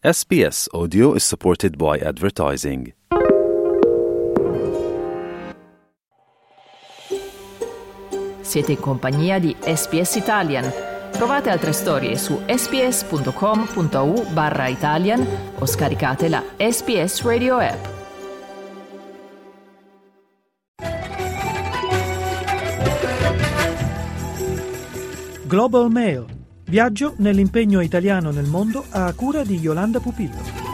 SBS Audio is supported by advertising. Siete in compagnia di SPS Italian. Trovate altre storie su sps.com.au barra Italian o scaricate la SPS Radio app. Global Mail. Viaggio nell'impegno italiano nel mondo a cura di Yolanda Pupillo.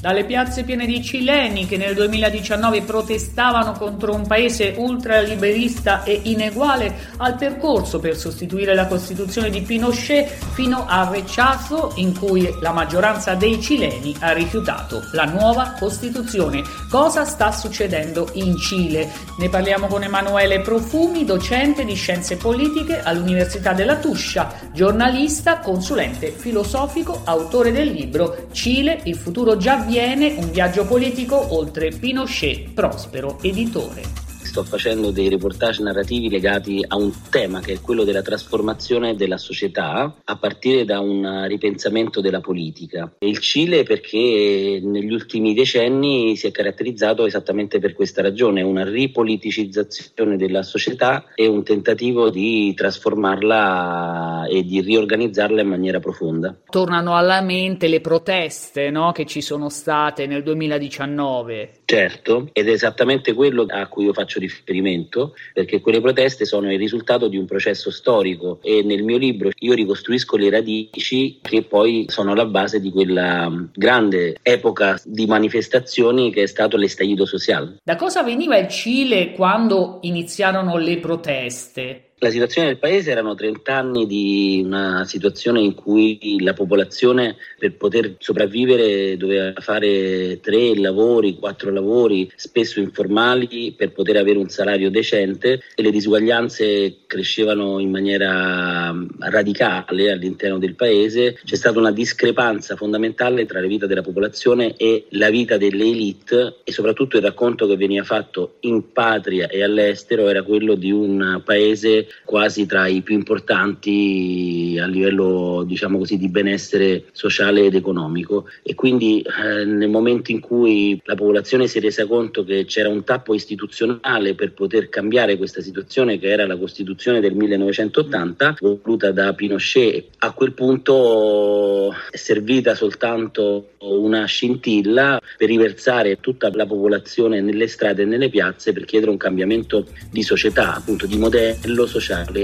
Dalle piazze piene di cileni che nel 2019 protestavano contro un paese ultraliberista e ineguale al percorso per sostituire la Costituzione di Pinochet fino al rechazo in cui la maggioranza dei cileni ha rifiutato la nuova Costituzione. Cosa sta succedendo in Cile? Ne parliamo con Emanuele Profumi, docente di scienze politiche all'Università della Tuscia, giornalista, consulente filosofico, autore del libro Cile, il futuro già avviene un viaggio politico oltre Pinochet, prospero editore sto facendo dei reportage narrativi legati a un tema che è quello della trasformazione della società a partire da un ripensamento della politica. Il Cile perché negli ultimi decenni si è caratterizzato esattamente per questa ragione, una ripoliticizzazione della società e un tentativo di trasformarla e di riorganizzarla in maniera profonda. Tornano alla mente le proteste no, che ci sono state nel 2019. Certo, ed è esattamente quello a cui io faccio riferimento, perché quelle proteste sono il risultato di un processo storico e nel mio libro io ricostruisco le radici che poi sono la base di quella grande epoca di manifestazioni che è stato l'estallido sociale. Da cosa veniva il Cile quando iniziarono le proteste? La situazione del paese erano 30 anni di una situazione in cui la popolazione per poter sopravvivere doveva fare tre lavori, quattro lavori, spesso informali, per poter avere un salario decente e le disuguaglianze crescevano in maniera radicale all'interno del paese. C'è stata una discrepanza fondamentale tra la vita della popolazione e la vita delle elite e soprattutto il racconto che veniva fatto in patria e all'estero era quello di un paese quasi tra i più importanti a livello diciamo così di benessere sociale ed economico. E quindi eh, nel momento in cui la popolazione si è resa conto che c'era un tappo istituzionale per poter cambiare questa situazione che era la Costituzione del 1980 voluta da Pinochet a quel punto è servita soltanto una scintilla per riversare tutta la popolazione nelle strade e nelle piazze per chiedere un cambiamento di società, appunto di modello sociale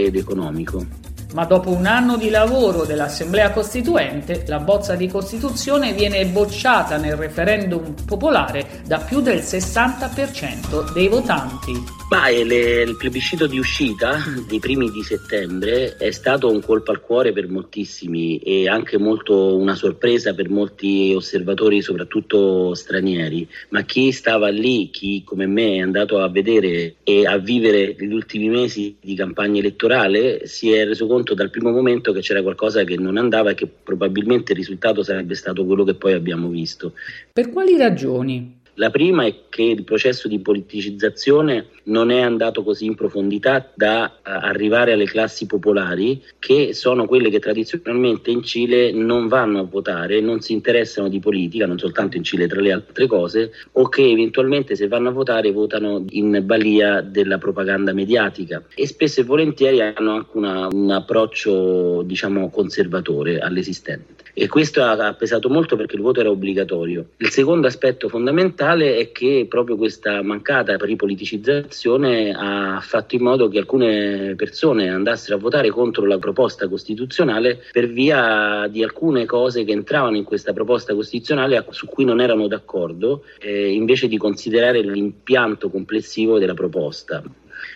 ed economico. Ma dopo un anno di lavoro dell'Assemblea Costituente, la bozza di Costituzione viene bocciata nel referendum popolare da più del 60% dei votanti. Ma le, il plebiscito di uscita dei primi di settembre è stato un colpo al cuore per moltissimi e anche molto una sorpresa per molti osservatori, soprattutto stranieri. Ma chi stava lì, chi come me è andato a vedere e a vivere gli ultimi mesi di campagna elettorale, si è reso conto dal primo momento che c'era qualcosa che non andava e che probabilmente il risultato sarebbe stato quello che poi abbiamo visto. Per quali ragioni? La prima è che il processo di politicizzazione non è andato così in profondità da uh, arrivare alle classi popolari, che sono quelle che tradizionalmente in Cile non vanno a votare, non si interessano di politica, non soltanto in Cile tra le altre cose, o che eventualmente se vanno a votare votano in balia della propaganda mediatica e spesso e volentieri hanno anche una, un approccio diciamo conservatore all'esistente. E questo ha, pesato molto perché il voto era obbligatorio. Il secondo aspetto fondamentale è che proprio questa mancata ripoliticizzazione ha fatto in modo che alcune persone andassero a votare contro la proposta costituzionale per via di alcune cose che entravano in questa proposta costituzionale su cui non erano d'accordo, eh, invece di considerare l'impianto complessivo della proposta.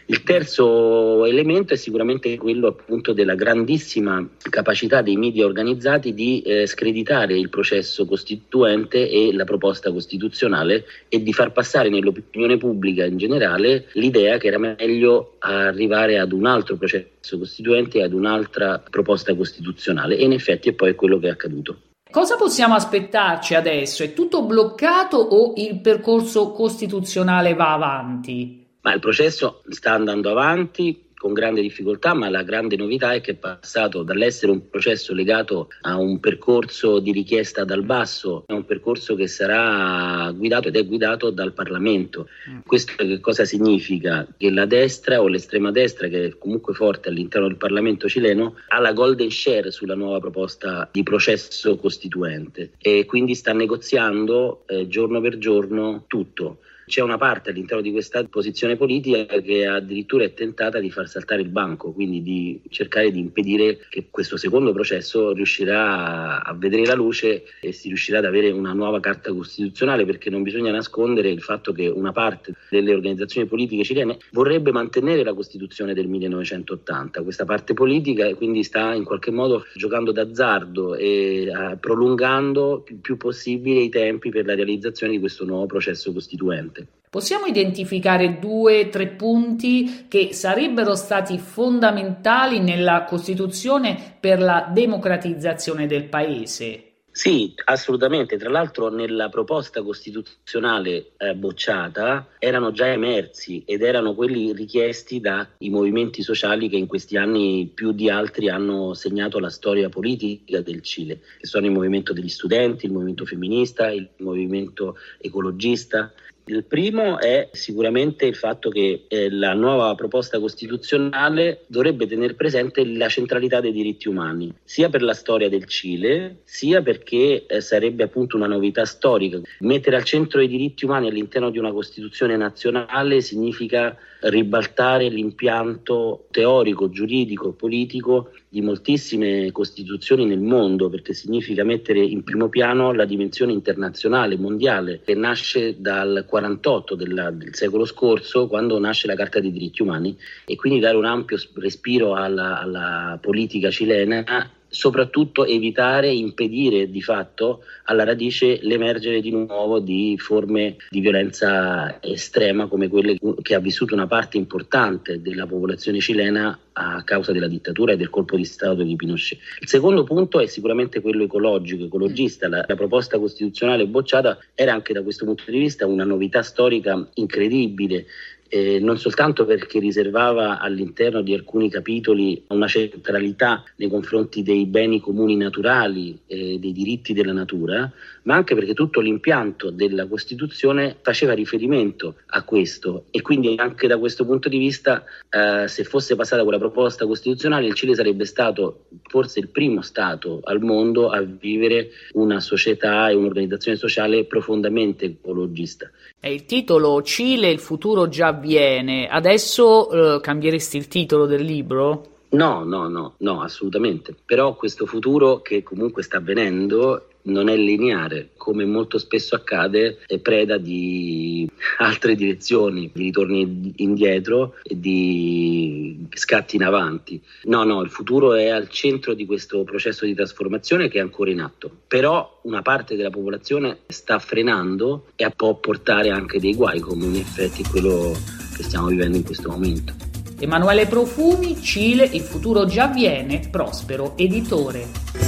Il terzo elemento è sicuramente quello appunto della grandissima capacità dei media organizzati di eh, screditare il processo costituente e la proposta costituzionale e di far passare nell'opinione pubblica in generale l'idea che era meglio arrivare ad un altro processo costituente e ad un'altra proposta costituzionale e in effetti è poi quello che è accaduto. Cosa possiamo aspettarci adesso? È tutto bloccato o il percorso costituzionale va avanti? Ma il processo sta andando avanti, con grande difficoltà, ma la grande novità è che è passato dall'essere un processo legato a un percorso di richiesta dal basso a un percorso che sarà guidato ed è guidato dal Parlamento. Mm. Questo che cosa significa? Che la destra o l'estrema destra, che è comunque forte all'interno del Parlamento cileno, ha la golden share sulla nuova proposta di processo costituente e quindi sta negoziando eh, giorno per giorno tutto. C'è una parte all'interno di questa posizione politica che addirittura è tentata di far saltare il banco, quindi di cercare di impedire che questo secondo processo riuscirà a vedere la luce e si riuscirà ad avere una nuova carta costituzionale, perché non bisogna nascondere il fatto che una parte delle organizzazioni politiche cilene vorrebbe mantenere la Costituzione del 1980. Questa parte politica quindi sta in qualche modo giocando d'azzardo e uh, prolungando il più possibile i tempi per la realizzazione di questo nuovo processo costituente. Possiamo identificare due o tre punti che sarebbero stati fondamentali nella Costituzione per la democratizzazione del Paese? Sì, assolutamente. Tra l'altro nella proposta costituzionale eh, bocciata erano già emersi ed erano quelli richiesti dai movimenti sociali che in questi anni più di altri hanno segnato la storia politica del Cile, che sono il movimento degli studenti, il movimento femminista, il movimento ecologista. Il primo è sicuramente il fatto che eh, la nuova proposta costituzionale dovrebbe tenere presente la centralità dei diritti umani, sia per la storia del Cile, sia perché eh, sarebbe appunto una novità storica. Mettere al centro i diritti umani all'interno di una Costituzione nazionale significa ribaltare l'impianto teorico, giuridico, politico di moltissime costituzioni nel mondo, perché significa mettere in primo piano la dimensione internazionale, mondiale, che nasce dal 48 della, del secolo scorso, quando nasce la Carta dei diritti umani, e quindi dare un ampio respiro alla, alla politica cilena soprattutto evitare, impedire di fatto alla radice l'emergere di nuovo di forme di violenza estrema come quelle che ha vissuto una parte importante della popolazione cilena a causa della dittatura e del colpo di Stato di Pinochet. Il secondo punto è sicuramente quello ecologico, ecologista. La, la proposta costituzionale bocciata era anche da questo punto di vista una novità storica incredibile eh, non soltanto perché riservava all'interno di alcuni capitoli una centralità nei confronti dei beni comuni naturali e eh, dei diritti della natura, ma anche perché tutto l'impianto della Costituzione faceva riferimento a questo e quindi anche da questo punto di vista eh, se fosse passata quella proposta costituzionale il Cile sarebbe stato forse il primo Stato al mondo a vivere una società e un'organizzazione sociale profondamente ecologista. È il titolo Cile, il futuro già avviene. Adesso eh, cambieresti il titolo del libro? No, no, no, no, assolutamente. Però questo futuro che comunque sta avvenendo non è lineare, come molto spesso accade, è preda di altre direzioni, di ritorni indietro e di scatti in avanti. No, no, il futuro è al centro di questo processo di trasformazione che è ancora in atto. Però una parte della popolazione sta frenando e può portare anche dei guai, come in effetti quello che stiamo vivendo in questo momento. Emanuele Profumi, Cile, il futuro già viene, prospero editore.